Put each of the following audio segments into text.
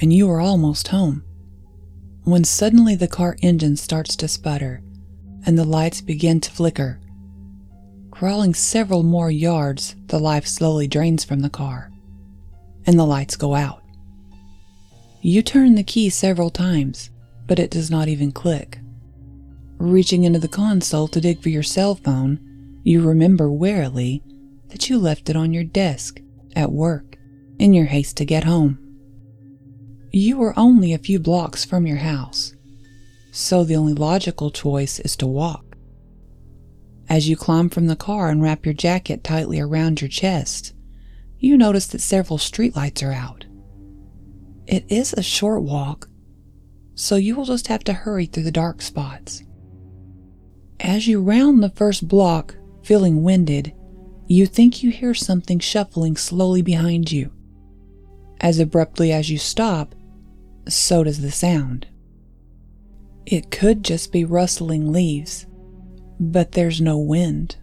and you are almost home. When suddenly the car engine starts to sputter and the lights begin to flicker. Crawling several more yards, the life slowly drains from the car, and the lights go out. You turn the key several times, but it does not even click. Reaching into the console to dig for your cell phone, you remember warily that you left it on your desk at work in your haste to get home. You are only a few blocks from your house, so the only logical choice is to walk. As you climb from the car and wrap your jacket tightly around your chest, you notice that several streetlights are out. It is a short walk, so you will just have to hurry through the dark spots. As you round the first block, feeling winded, you think you hear something shuffling slowly behind you. As abruptly as you stop, so does the sound. It could just be rustling leaves, but there's no wind.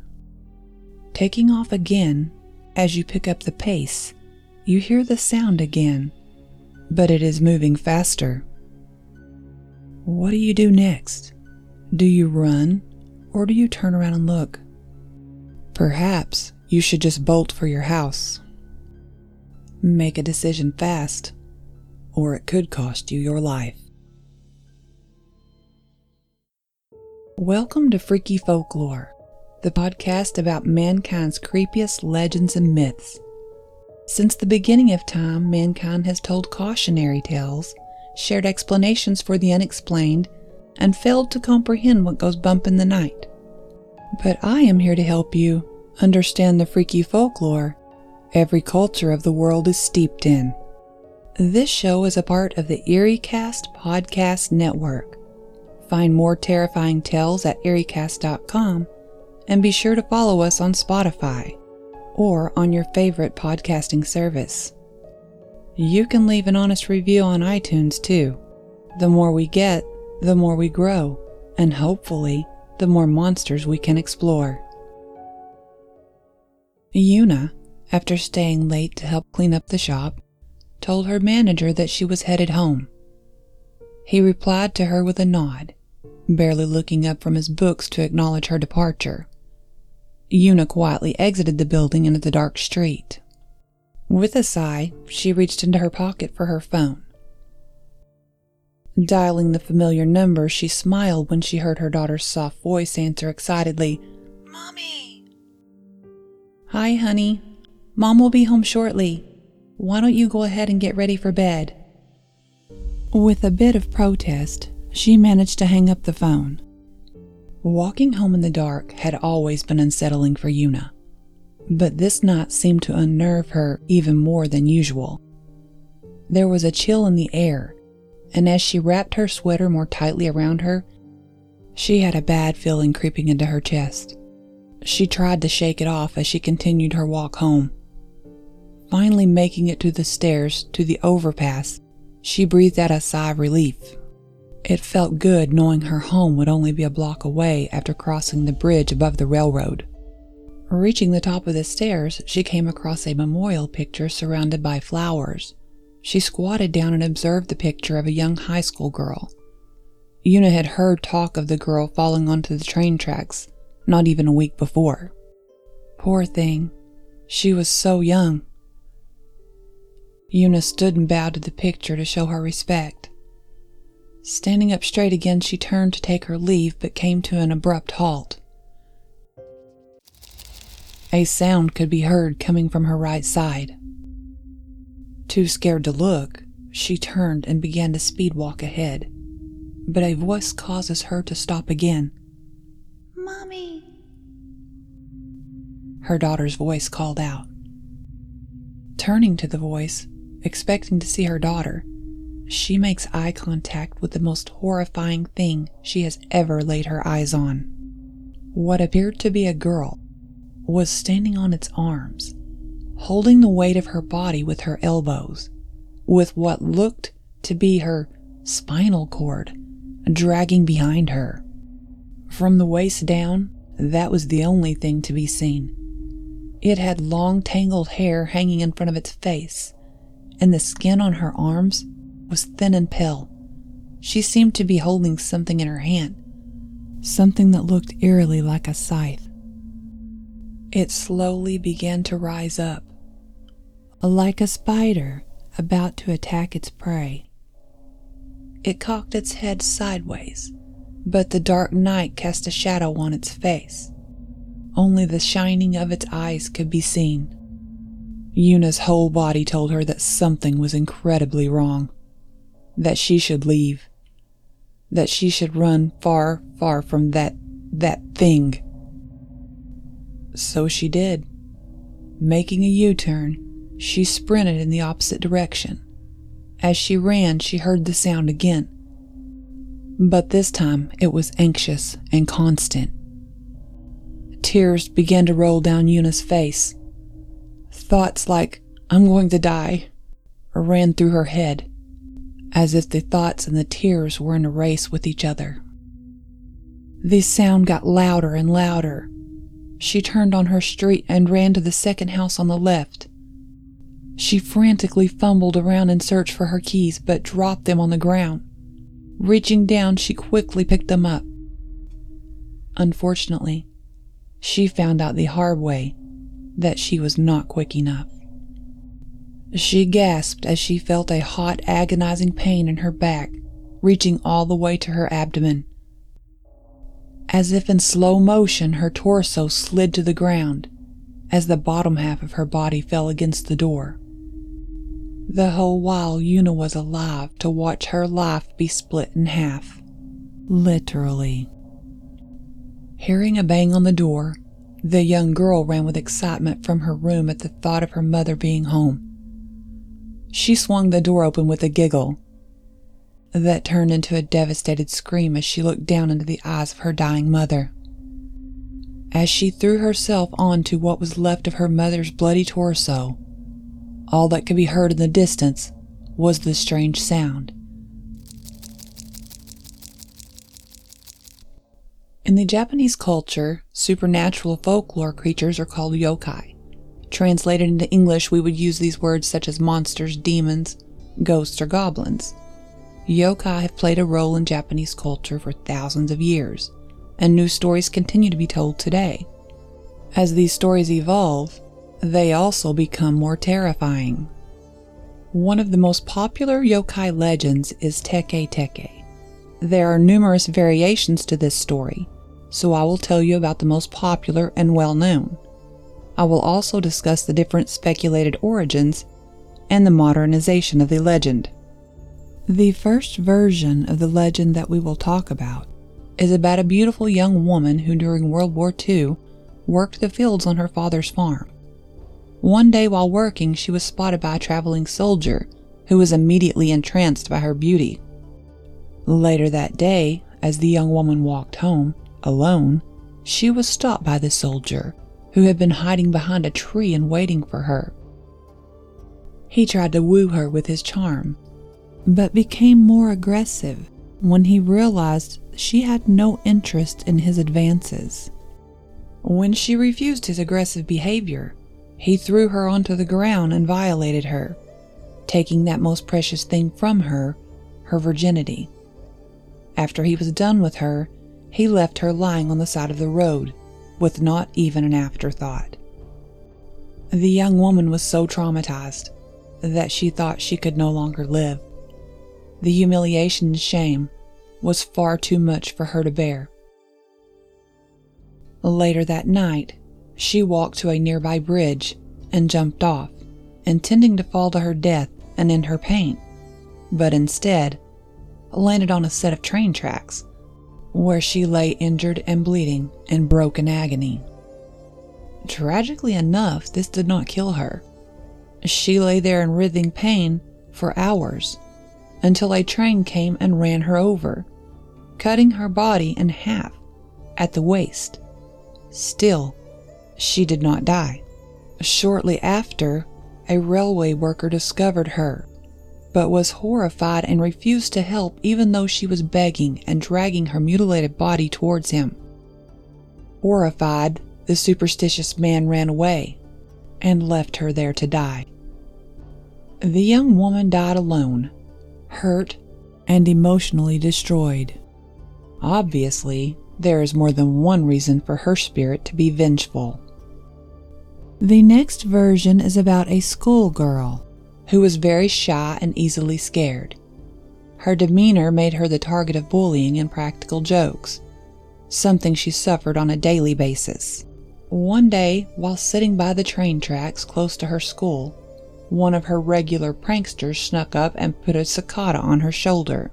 Taking off again, as you pick up the pace, you hear the sound again, but it is moving faster. What do you do next? Do you run, or do you turn around and look? Perhaps you should just bolt for your house. Make a decision fast or it could cost you your life. Welcome to Freaky Folklore, the podcast about mankind's creepiest legends and myths. Since the beginning of time, mankind has told cautionary tales, shared explanations for the unexplained, and failed to comprehend what goes bump in the night. But I am here to help you understand the freaky folklore every culture of the world is steeped in. This show is a part of the EerieCast Podcast Network. Find more terrifying tales at EerieCast.com and be sure to follow us on Spotify or on your favorite podcasting service. You can leave an honest review on iTunes too. The more we get, the more we grow, and hopefully, the more monsters we can explore. Yuna, after staying late to help clean up the shop, told her manager that she was headed home. He replied to her with a nod, barely looking up from his books to acknowledge her departure. Yuna quietly exited the building into the dark street. With a sigh, she reached into her pocket for her phone. Dialing the familiar number, she smiled when she heard her daughter's soft voice answer excitedly, Mommy! Hi, honey. Mom will be home shortly. Why don't you go ahead and get ready for bed? With a bit of protest, she managed to hang up the phone. Walking home in the dark had always been unsettling for Yuna, but this night seemed to unnerve her even more than usual. There was a chill in the air, and as she wrapped her sweater more tightly around her, she had a bad feeling creeping into her chest. She tried to shake it off as she continued her walk home. Finally making it to the stairs to the overpass, she breathed out a sigh of relief. It felt good knowing her home would only be a block away after crossing the bridge above the railroad. Reaching the top of the stairs, she came across a memorial picture surrounded by flowers. She squatted down and observed the picture of a young high school girl. Yuna had heard talk of the girl falling onto the train tracks not even a week before. Poor thing, she was so young. Yuna stood and bowed to the picture to show her respect. Standing up straight again, she turned to take her leave but came to an abrupt halt. A sound could be heard coming from her right side. Too scared to look, she turned and began to speed walk ahead. But a voice causes her to stop again. Mommy! Her daughter's voice called out. Turning to the voice, expecting to see her daughter, she makes eye contact with the most horrifying thing she has ever laid her eyes on. What appeared to be a girl was standing on its arms, holding the weight of her body with her elbows, with what looked to be her spinal cord dragging behind her. From the waist down, that was the only thing to be seen. It had long tangled hair hanging in front of its face, and the skin on her arms was thin and pale. She seemed to be holding something in her hand, something that looked eerily like a scythe. It slowly began to rise up, like a spider about to attack its prey. It cocked its head sideways, but the dark night cast a shadow on its face. Only the shining of its eyes could be seen. Yuna's whole body told her that something was incredibly wrong that she should leave, that she should run far, far from that, that thing. So she did. Making a U turn, she sprinted in the opposite direction. As she ran, she heard the sound again. But this time it was anxious and constant. Tears began to roll down Yuna's face. Thoughts like, I'm going to die, ran through her head as if the thoughts and the tears were in a race with each other. The sound got louder and louder. She turned on her street and ran to the second house on the left. She frantically fumbled around in search for her keys but dropped them on the ground. Reaching down, she quickly picked them up. Unfortunately, she found out the hard way that she was not quick enough. She gasped as she felt a hot, agonizing pain in her back, reaching all the way to her abdomen. As if in slow motion, her torso slid to the ground as the bottom half of her body fell against the door. The whole while, Yuna was alive to watch her life be split in half. Literally. Hearing a bang on the door, the young girl ran with excitement from her room at the thought of her mother being home. She swung the door open with a giggle that turned into a devastated scream as she looked down into the eyes of her dying mother. As she threw herself onto what was left of her mother's bloody torso, all that could be heard in the distance was the strange sound. In the Japanese culture, supernatural folklore creatures are called yokai. Translated into English, we would use these words such as monsters, demons, ghosts, or goblins. Yokai have played a role in Japanese culture for thousands of years, and new stories continue to be told today. As these stories evolve, they also become more terrifying. One of the most popular yokai legends is Teke Teke. There are numerous variations to this story, so I will tell you about the most popular and well known. I will also discuss the different speculated origins and the modernization of the legend. The first version of the legend that we will talk about is about a beautiful young woman who, during World War II, worked the fields on her father's farm. One day while working, she was spotted by a traveling soldier who was immediately entranced by her beauty. Later that day, as the young woman walked home, alone, she was stopped by the soldier who had been hiding behind a tree and waiting for her. He tried to woo her with his charm, but became more aggressive when he realized she had no interest in his advances. When she refused his aggressive behavior, he threw her onto the ground and violated her, taking that most precious thing from her, her virginity. After he was done with her, he left her lying on the side of the road, with not even an afterthought. The young woman was so traumatized that she thought she could no longer live. The humiliation and shame was far too much for her to bear. Later that night, she walked to a nearby bridge and jumped off, intending to fall to her death and end her pain, but instead landed on a set of train tracks where she lay injured and bleeding in broken agony. Tragically enough, this did not kill her. She lay there in writhing pain for hours, until a train came and ran her over, cutting her body in half at the waist. Still, she did not die. Shortly after, a railway worker discovered her, but was horrified and refused to help even though she was begging and dragging her mutilated body towards him. Horrified, the superstitious man ran away and left her there to die. The young woman died alone, hurt, and emotionally destroyed. Obviously, there is more than one reason for her spirit to be vengeful. The next version is about a schoolgirl who was very shy and easily scared. Her demeanor made her the target of bullying and practical jokes, something she suffered on a daily basis. One day, while sitting by the train tracks close to her school, one of her regular pranksters snuck up and put a cicada on her shoulder.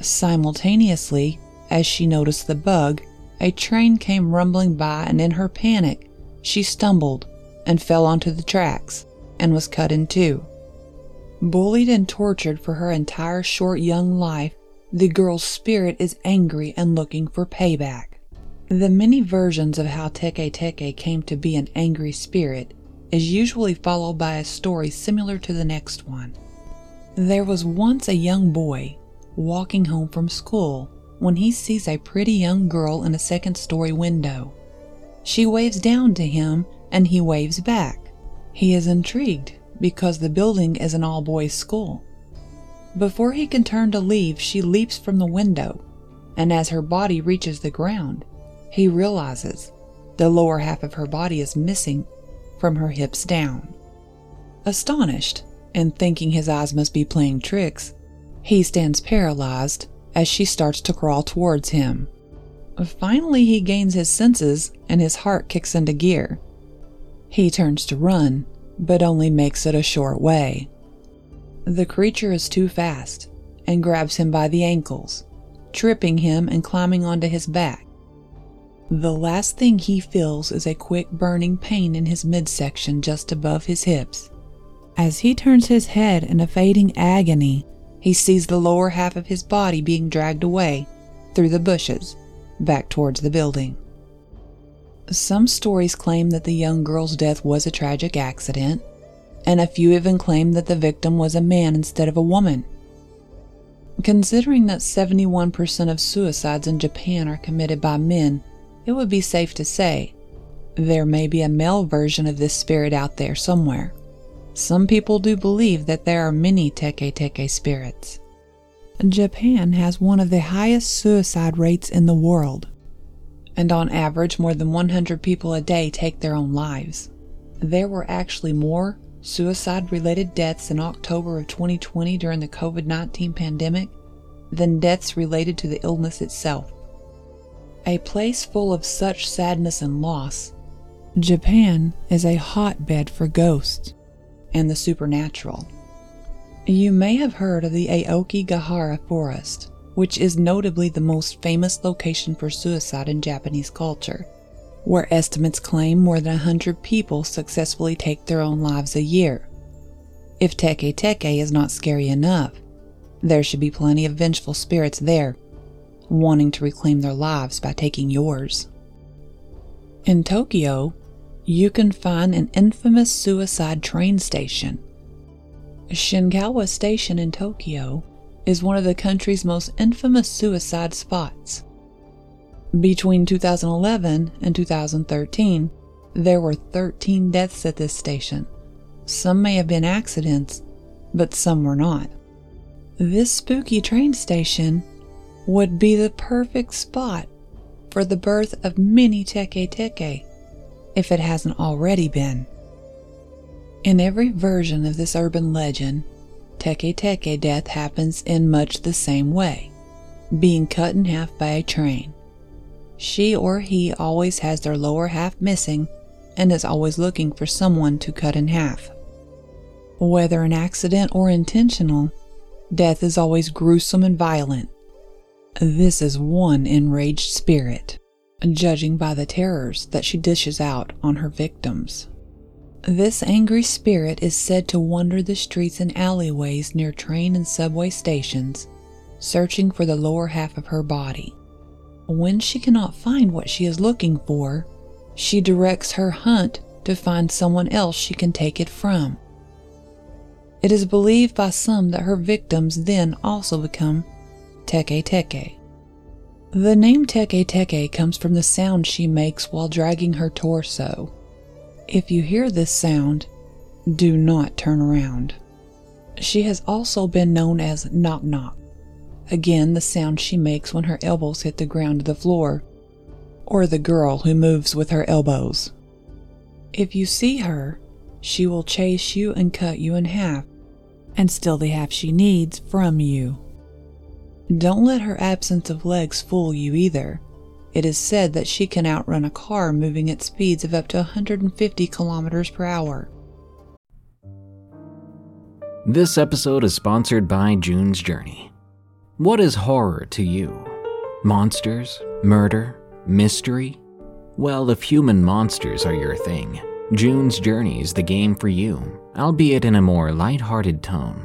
Simultaneously, as she noticed the bug, a train came rumbling by, and in her panic, she stumbled and fell onto the tracks and was cut in two. Bullied and tortured for her entire short young life, the girl's spirit is angry and looking for payback. The many versions of how Teke Teke came to be an angry spirit is usually followed by a story similar to the next one. There was once a young boy walking home from school when he sees a pretty young girl in a second story window. She waves down to him and he waves back. He is intrigued because the building is an all boys school. Before he can turn to leave, she leaps from the window, and as her body reaches the ground, he realizes the lower half of her body is missing from her hips down. Astonished, and thinking his eyes must be playing tricks, he stands paralyzed as she starts to crawl towards him. Finally, he gains his senses and his heart kicks into gear. He turns to run, but only makes it a short way. The creature is too fast and grabs him by the ankles, tripping him and climbing onto his back. The last thing he feels is a quick burning pain in his midsection just above his hips. As he turns his head in a fading agony, he sees the lower half of his body being dragged away through the bushes back towards the building. Some stories claim that the young girl's death was a tragic accident, and a few even claim that the victim was a man instead of a woman. Considering that 71% of suicides in Japan are committed by men, it would be safe to say there may be a male version of this spirit out there somewhere. Some people do believe that there are many Teke Teke spirits. Japan has one of the highest suicide rates in the world, and on average, more than 100 people a day take their own lives. There were actually more suicide related deaths in October of 2020 during the COVID 19 pandemic than deaths related to the illness itself. A place full of such sadness and loss, Japan is a hotbed for ghosts and the supernatural. You may have heard of the Aokigahara Forest, which is notably the most famous location for suicide in Japanese culture, where estimates claim more than 100 people successfully take their own lives a year. If Teke Teke is not scary enough, there should be plenty of vengeful spirits there, wanting to reclaim their lives by taking yours. In Tokyo, you can find an infamous suicide train station. Shin-Koiwa Station in Tokyo is one of the country's most infamous suicide spots. Between 2011 and 2013, there were 13 deaths at this station. Some may have been accidents, but some were not. This spooky train station would be the perfect spot for the birth of many teke teke if it hasn't already been. In every version of this urban legend, Teke Teke death happens in much the same way, being cut in half by a train. She or he always has their lower half missing and is always looking for someone to cut in half. Whether an accident or intentional, death is always gruesome and violent. This is one enraged spirit judging by the terrors that she dishes out on her victims. This angry spirit is said to wander the streets and alleyways near train and subway stations, searching for the lower half of her body. When she cannot find what she is looking for, she directs her hunt to find someone else she can take it from. It is believed by some that her victims then also become teke teke. The name teke teke comes from the sound she makes while dragging her torso. If you hear this sound, do not turn around. She has also been known as knock knock, again the sound she makes when her elbows hit the ground of the floor, or the girl who moves with her elbows. If you see her, she will chase you and cut you in half, and steal the half she needs from you. Don't let her absence of legs fool you either. It is said that she can outrun a car moving at speeds of up to 150 kilometers per hour. This episode is sponsored by June's Journey. What is horror to you? Monsters? Murder? Mystery? Well, if human monsters are your thing, June's Journey is the game for you, albeit in a more light-hearted tone.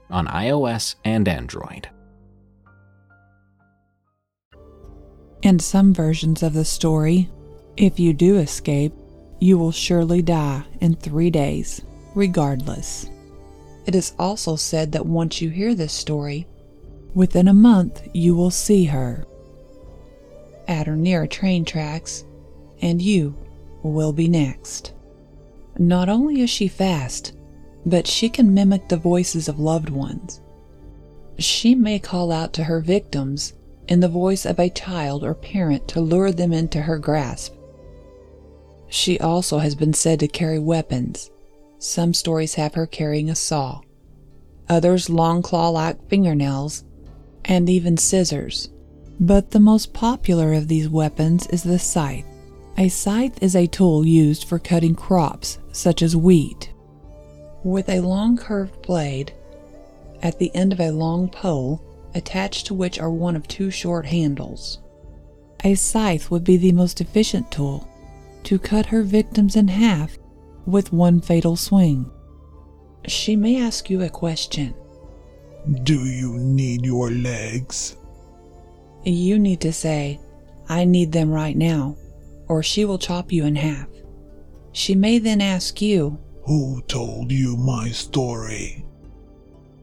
on iOS and Android. In some versions of the story, if you do escape, you will surely die in three days, regardless. It is also said that once you hear this story, within a month you will see her at or near train tracks, and you will be next. Not only is she fast, but she can mimic the voices of loved ones. She may call out to her victims in the voice of a child or parent to lure them into her grasp. She also has been said to carry weapons. Some stories have her carrying a saw, others long claw like fingernails, and even scissors. But the most popular of these weapons is the scythe. A scythe is a tool used for cutting crops, such as wheat, with a long curved blade at the end of a long pole, attached to which are one of two short handles. A scythe would be the most efficient tool to cut her victims in half with one fatal swing. She may ask you a question. Do you need your legs? You need to say, I need them right now, or she will chop you in half. She may then ask you, Who told you my story?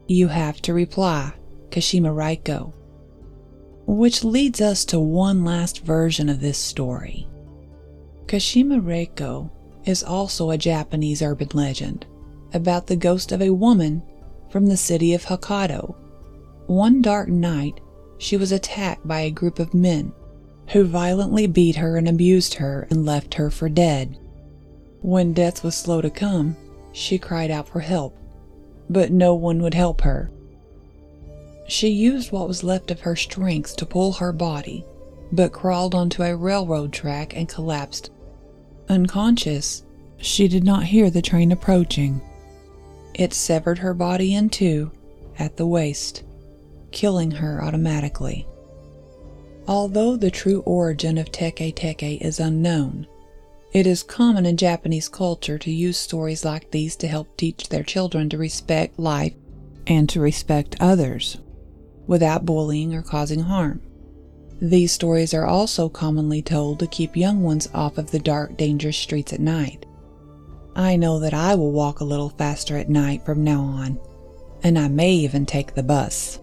You have to reply, Kashima Reiko. Which leads us to one last version of this story. Kashima Reiko is also a Japanese urban legend about the ghost of a woman from the city of Hokkaido. One dark night, she was attacked by a group of men who violently beat her and abused her and left her for dead. When death was slow to come, she cried out for help, but no one would help her. She used what was left of her strength to pull her body, but crawled onto a railroad track and collapsed. Unconscious, she did not hear the train approaching. It severed her body in two at the waist, killing her automatically. Although the true origin of teke teke is unknown, it is common in Japanese culture to use stories like these to help teach their children to respect life and to respect others without bullying or causing harm. These stories are also commonly told to keep young ones off of the dark, dangerous streets at night. I know that I will walk a little faster at night from now on, and I may even take the bus.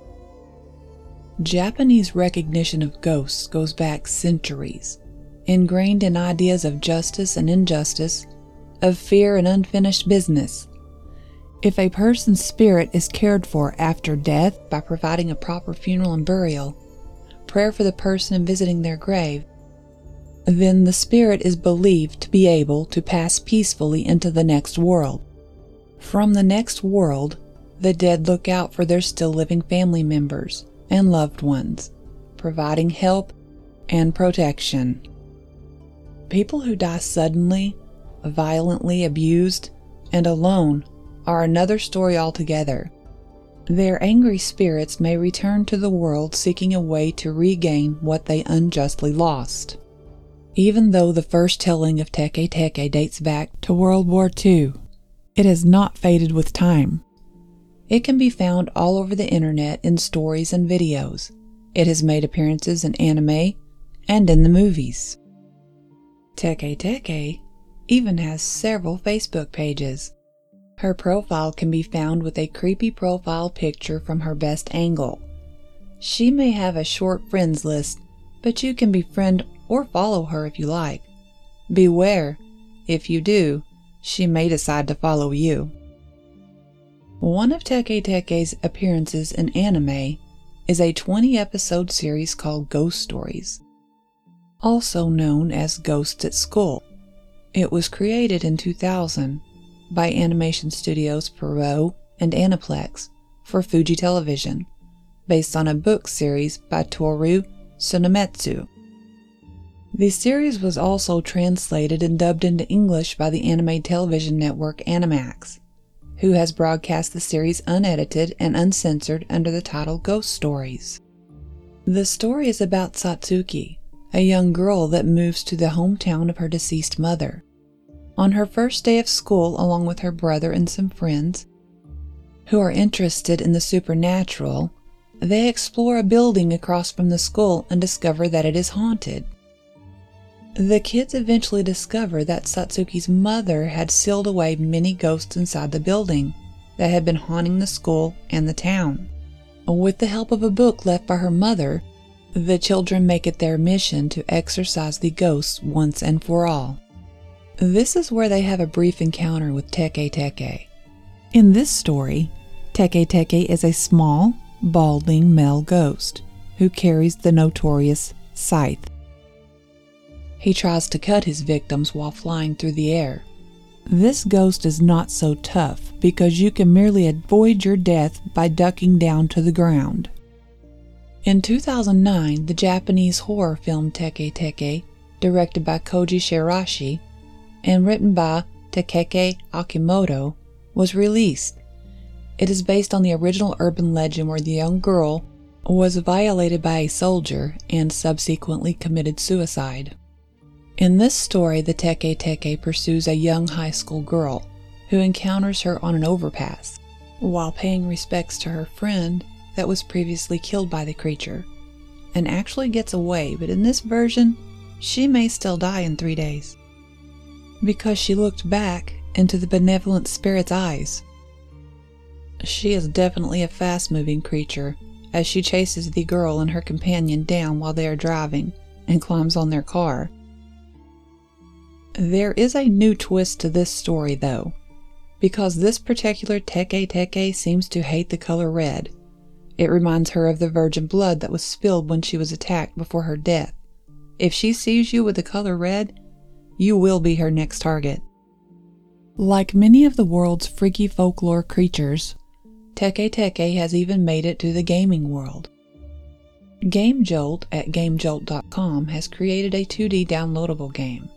Japanese recognition of ghosts goes back centuries, ingrained in ideas of justice and injustice, of fear and unfinished business. If a person's spirit is cared for after death by providing a proper funeral and burial, prayer for the person and visiting their grave, then the spirit is believed to be able to pass peacefully into the next world. From the next world, the dead look out for their still living family members and loved ones, providing help and protection. People who die suddenly, violently abused, and alone are another story altogether. Their angry spirits may return to the world seeking a way to regain what they unjustly lost. Even though the first telling of Teke Teke dates back to World War II, it has not faded with time. It can be found all over the internet in stories and videos. It has made appearances in anime and in the movies. Teke Teke even has several Facebook pages. Her profile can be found with a creepy profile picture from her best angle. She may have a short friends list, but you can befriend or follow her if you like. Beware, if you do, she may decide to follow you. One of Teke Teke's appearances in anime is a 20 episode series called Ghost Stories, also known as Ghosts at School. It was created in 2000 by animation studios Pierrot and Aniplex for Fuji Television, based on a book series by Toru Tsunemitsu. The series was also translated and dubbed into English by the anime television network Animax who has broadcast the series unedited and uncensored under the title Ghost Stories. The story is about Satsuki, a young girl that moves to the hometown of her deceased mother. On her first day of school, along with her brother and some friends who are interested in the supernatural, they explore a building across from the school and discover that it is haunted. The kids eventually discover that Satsuki's mother had sealed away many ghosts inside the building that had been haunting the school and the town. With the help of a book left by her mother, the children make it their mission to exorcise the ghosts once and for all. This is where they have a brief encounter with Teke Teke. In this story, Teke Teke is a small, balding male ghost who carries the notorious scythe. He tries to cut his victims while flying through the air. This ghost is not so tough because you can merely avoid your death by ducking down to the ground. In 2009, the Japanese horror film Teke Teke, directed by Koji Shiraishi and written by Takeki Akimoto, was released. It is based on the original urban legend where the young girl was violated by a soldier and subsequently committed suicide. In this story, the Teke Teke pursues a young high school girl who encounters her on an overpass while paying respects to her friend that was previously killed by the creature and actually gets away, but in this version, she may still die in three days because she looked back into the benevolent spirit's eyes. She is definitely a fast moving creature as she chases the girl and her companion down while they are driving and climbs on their car there is a new twist to this story, though, because this particular Teke Teke seems to hate the color red. It reminds her of the virgin blood that was spilled when she was attacked before her death. If she sees you with the color red, you will be her next target. Like many of the world's freaky folklore creatures, Teke Teke has even made it to the gaming world. Game Jolt at GameJolt.com has created a 2D downloadable game.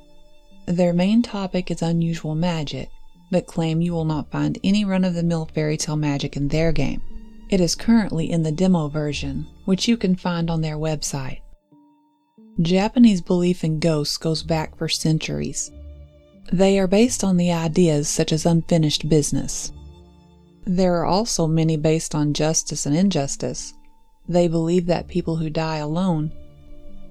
Their main topic is unusual magic, but claim you will not find any run of the mill fairy tale magic in their game. It is currently in the demo version, which you can find on their website. Japanese belief in ghosts goes back for centuries. They are based on the ideas such as unfinished business. There are also many based on justice and injustice. They believe that people who die alone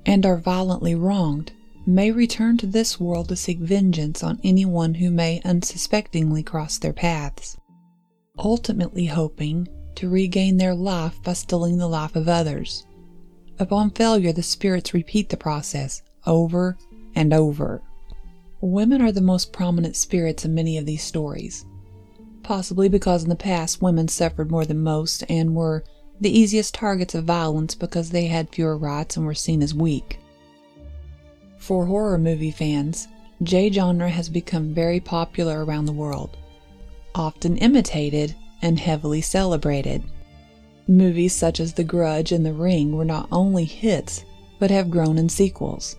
and are violently wronged may return to this world to seek vengeance on anyone who may unsuspectingly cross their paths, ultimately hoping to regain their life by stealing the life of others. Upon failure, the spirits repeat the process over and over. Women are the most prominent spirits in many of these stories, possibly because in the past women suffered more than most and were the easiest targets of violence because they had fewer rights and were seen as weak. For horror movie fans, J genre has become very popular around the world, often imitated and heavily celebrated. Movies such as The Grudge and The Ring were not only hits, but have grown in sequels.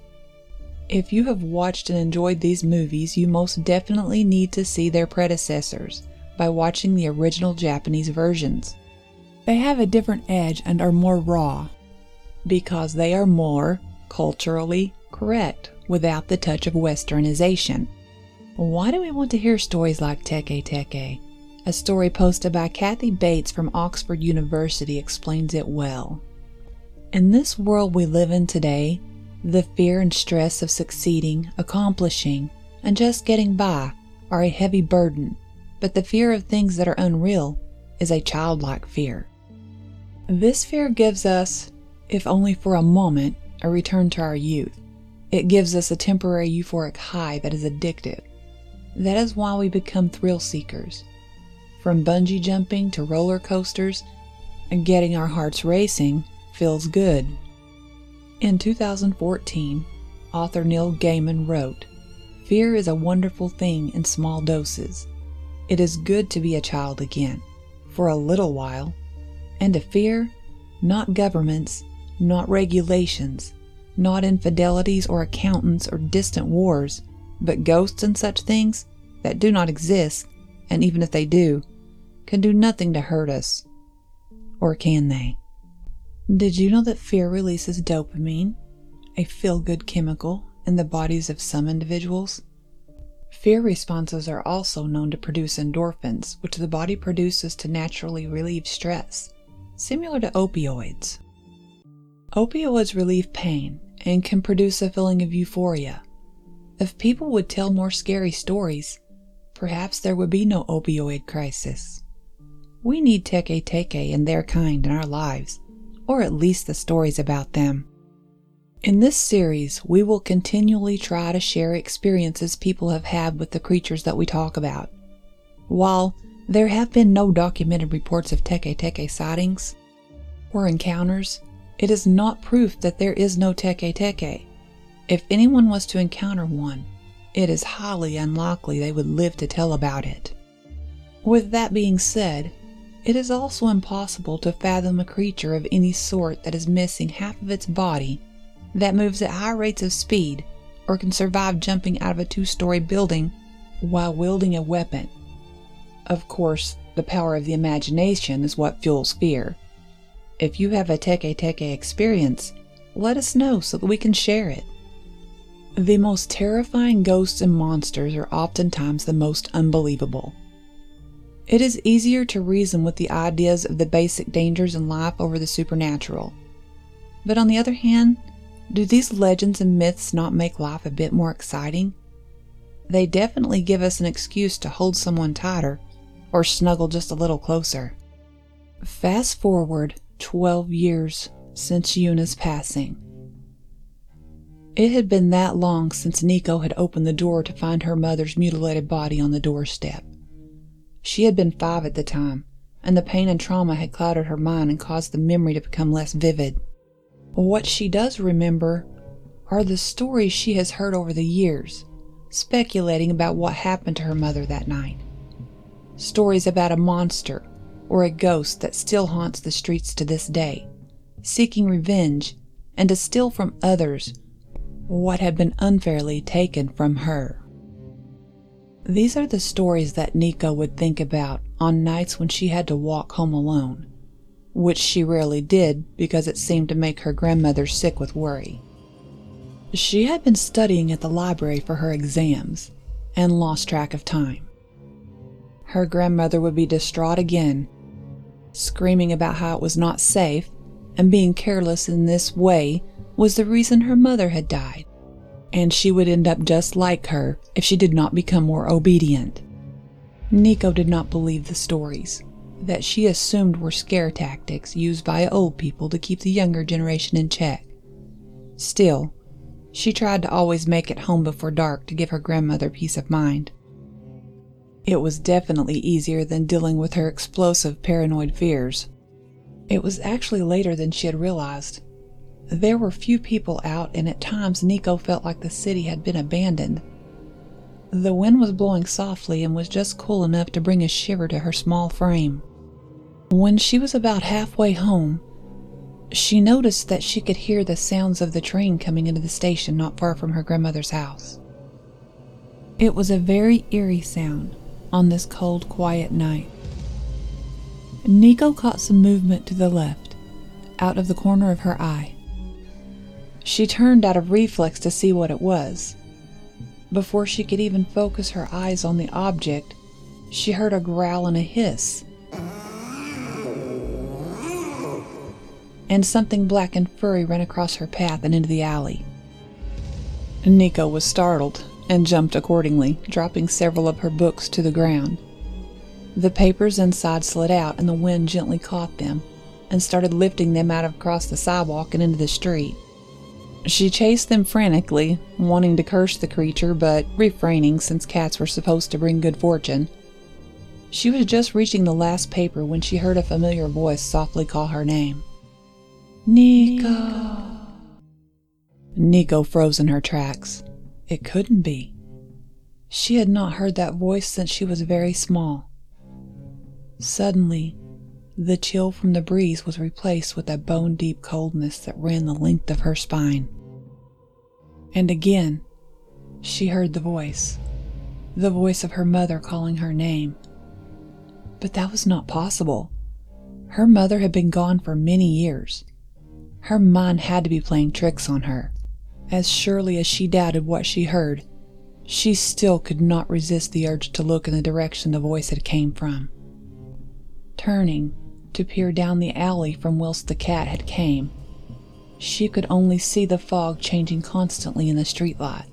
If you have watched and enjoyed these movies, you most definitely need to see their predecessors by watching the original Japanese versions. They have a different edge and are more raw because they are more culturally correct without the touch of westernization. Why do we want to hear stories like Teke Teke? A story posted by Kathy Bates from Oxford University explains it well. In this world we live in today, the fear and stress of succeeding, accomplishing, and just getting by are a heavy burden, but the fear of things that are unreal is a childlike fear. This fear gives us, if only for a moment, a return to our youth. It gives us a temporary euphoric high that is addictive. That is why we become thrill seekers. From bungee jumping to roller coasters, and getting our hearts racing feels good. In 2014, author Neil Gaiman wrote Fear is a wonderful thing in small doses. It is good to be a child again, for a little while, and to fear not governments, not regulations, not infidelities or accountants or distant wars, but ghosts and such things that do not exist, and even if they do, can do nothing to hurt us. Or can they? Did you know that fear releases dopamine, a feel good chemical, in the bodies of some individuals? Fear responses are also known to produce endorphins, which the body produces to naturally relieve stress, similar to opioids. Opioids relieve pain and can produce a feeling of euphoria. If people would tell more scary stories, perhaps there would be no opioid crisis. We need Teke Teke and their kind in our lives, or at least the stories about them. In this series, we will continually try to share experiences people have had with the creatures that we talk about. While there have been no documented reports of Teke Teke sightings or encounters, it is not proof that there is no Teke Teke. If anyone was to encounter one, it is highly unlikely they would live to tell about it. With that being said, it is also impossible to fathom a creature of any sort that is missing half of its body, that moves at high rates of speed, or can survive jumping out of a two story building while wielding a weapon. Of course, the power of the imagination is what fuels fear. If you have a Teke Teke experience, let us know so that we can share it. The most terrifying ghosts and monsters are oftentimes the most unbelievable. It is easier to reason with the ideas of the basic dangers in life over the supernatural. But on the other hand, do these legends and myths not make life a bit more exciting? They definitely give us an excuse to hold someone tighter or snuggle just a little closer. Fast forward 12 years since Yuna's passing. It had been that long since Nico had opened the door to find her mother's mutilated body on the doorstep. She had been five at the time, and the pain and trauma had clouded her mind and caused the memory to become less vivid. What she does remember are the stories she has heard over the years, speculating about what happened to her mother that night. Stories about a monster or a ghost that still haunts the streets to this day, seeking revenge and to steal from others what had been unfairly taken from her. These are the stories that Nico would think about on nights when she had to walk home alone, which she rarely did because it seemed to make her grandmother sick with worry. She had been studying at the library for her exams and lost track of time. Her grandmother would be distraught again screaming about how it was not safe, and being careless in this way was the reason her mother had died, and she would end up just like her if she did not become more obedient. Nico did not believe the stories. that she assumed were scare tactics used by old people to keep the younger generation in check. Still, she tried to always make it home before dark to give her grandmother peace of mind. It was definitely easier than dealing with her explosive paranoid fears. It was actually later than she had realized. There were few people out, and at times Nico felt like the city had been abandoned. The wind was blowing softly and was just cool enough to bring a shiver to her small frame. When she was about halfway home, she noticed that she could hear the sounds of the train coming into the station not far from her grandmother's house. It was a very eerie sound on this cold, quiet night. Nico caught some movement to the left, out of the corner of her eye. She turned out of reflex to see what it was. Before she could even focus her eyes on the object, she heard a growl and a hiss. And something black and furry ran across her path and into the alley. Nico was startled and jumped accordingly, dropping several of her books to the ground. The papers inside slid out, and the wind gently caught them and started lifting them out across the sidewalk and into the street. She chased them frantically, wanting to curse the creature, but refraining since cats were supposed to bring good fortune. She was just reaching the last paper when she heard a familiar voice softly call her name. Nico. Nico froze in her tracks. It couldn't be. She had not heard that voice since she was very small. Suddenly, the chill from the breeze was replaced with a bone deep coldness that ran the length of her spine. And again, she heard the voice the voice of her mother calling her name. But that was not possible. Her mother had been gone for many years. Her mind had to be playing tricks on her. As surely as she doubted what she heard, she still could not resist the urge to look in the direction the voice had come from. Turning to peer down the alley from whence the cat had came, she could only see the fog changing constantly in the streetlight.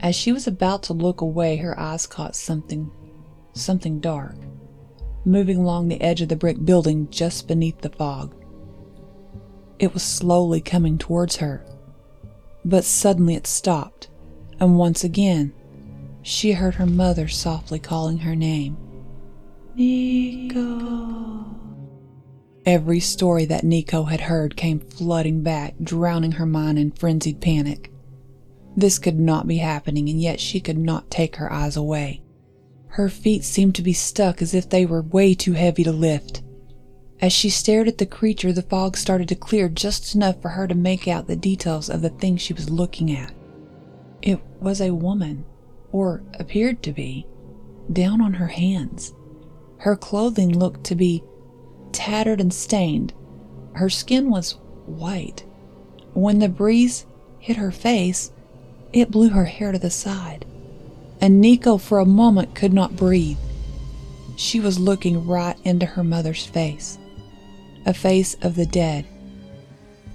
As she was about to look away, her eyes caught something, something dark, moving along the edge of the brick building just beneath the fog. It was slowly coming towards her but suddenly it stopped, and once again she heard her mother softly calling her name. Nico. Every story that Nico had heard came flooding back, drowning her mind in frenzied panic. This could not be happening, and yet she could not take her eyes away. Her feet seemed to be stuck as if they were way too heavy to lift. As she stared at the creature, the fog started to clear just enough for her to make out the details of the thing she was looking at. It was a woman, or appeared to be, down on her hands. Her clothing looked to be tattered and stained. Her skin was white. When the breeze hit her face, it blew her hair to the side. And Nico, for a moment, could not breathe. She was looking right into her mother's face a face of the dead.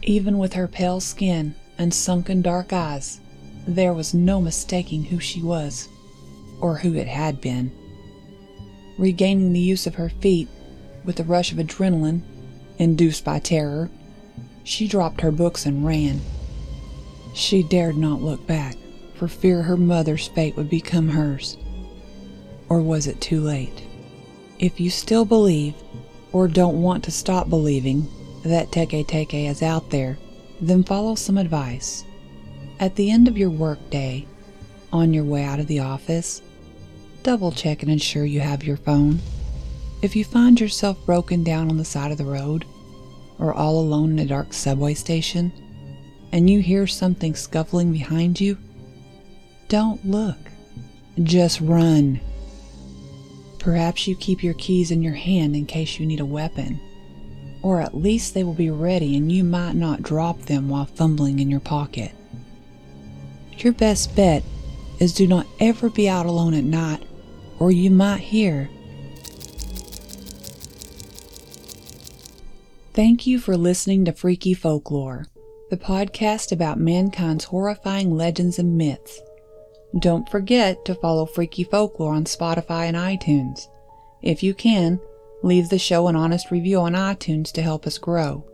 Even with her pale skin and sunken dark eyes, there was no mistaking who she was, or who it had been. Regaining the use of her feet with a rush of adrenaline induced by terror, she dropped her books and ran. She dared not look back for fear her mother's fate would become hers. Or was it too late? If you still believe or don't want to stop believing that Teke Teke is out there, then follow some advice. At the end of your workday, on your way out of the office, double check and ensure you have your phone. If you find yourself broken down on the side of the road, or all alone in a dark subway station, and you hear something scuffling behind you, don't look. Just run. Perhaps you keep your keys in your hand in case you need a weapon. Or at least they will be ready and you might not drop them while fumbling in your pocket. Your best bet is do not ever be out alone at night, or you might hear. Thank you for listening to Freaky Folklore, the podcast about mankind's horrifying legends and myths. Don't forget to follow Freaky Folklore on Spotify and iTunes. If you can, Leave the show an honest review on iTunes to help us grow.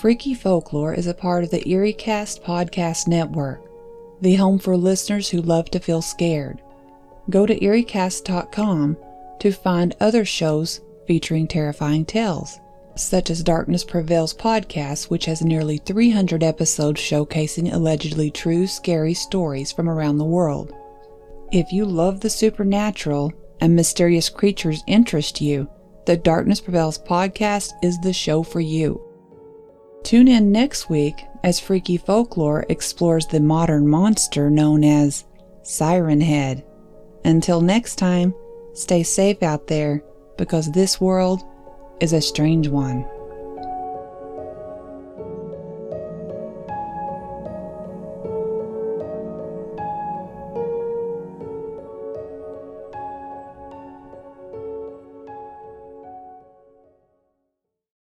Freaky Folklore is a part of the EerieCast Podcast Network, the home for listeners who love to feel scared. Go to EerieCast.com to find other shows featuring terrifying tales, such as Darkness Prevails podcast, which has nearly 300 episodes showcasing allegedly true scary stories from around the world. If you love the supernatural and mysterious creatures interest you, the Darkness Prevails podcast is the show for you. Tune in next week as Freaky Folklore explores the modern monster known as Siren Head. Until next time, stay safe out there because this world is a strange one.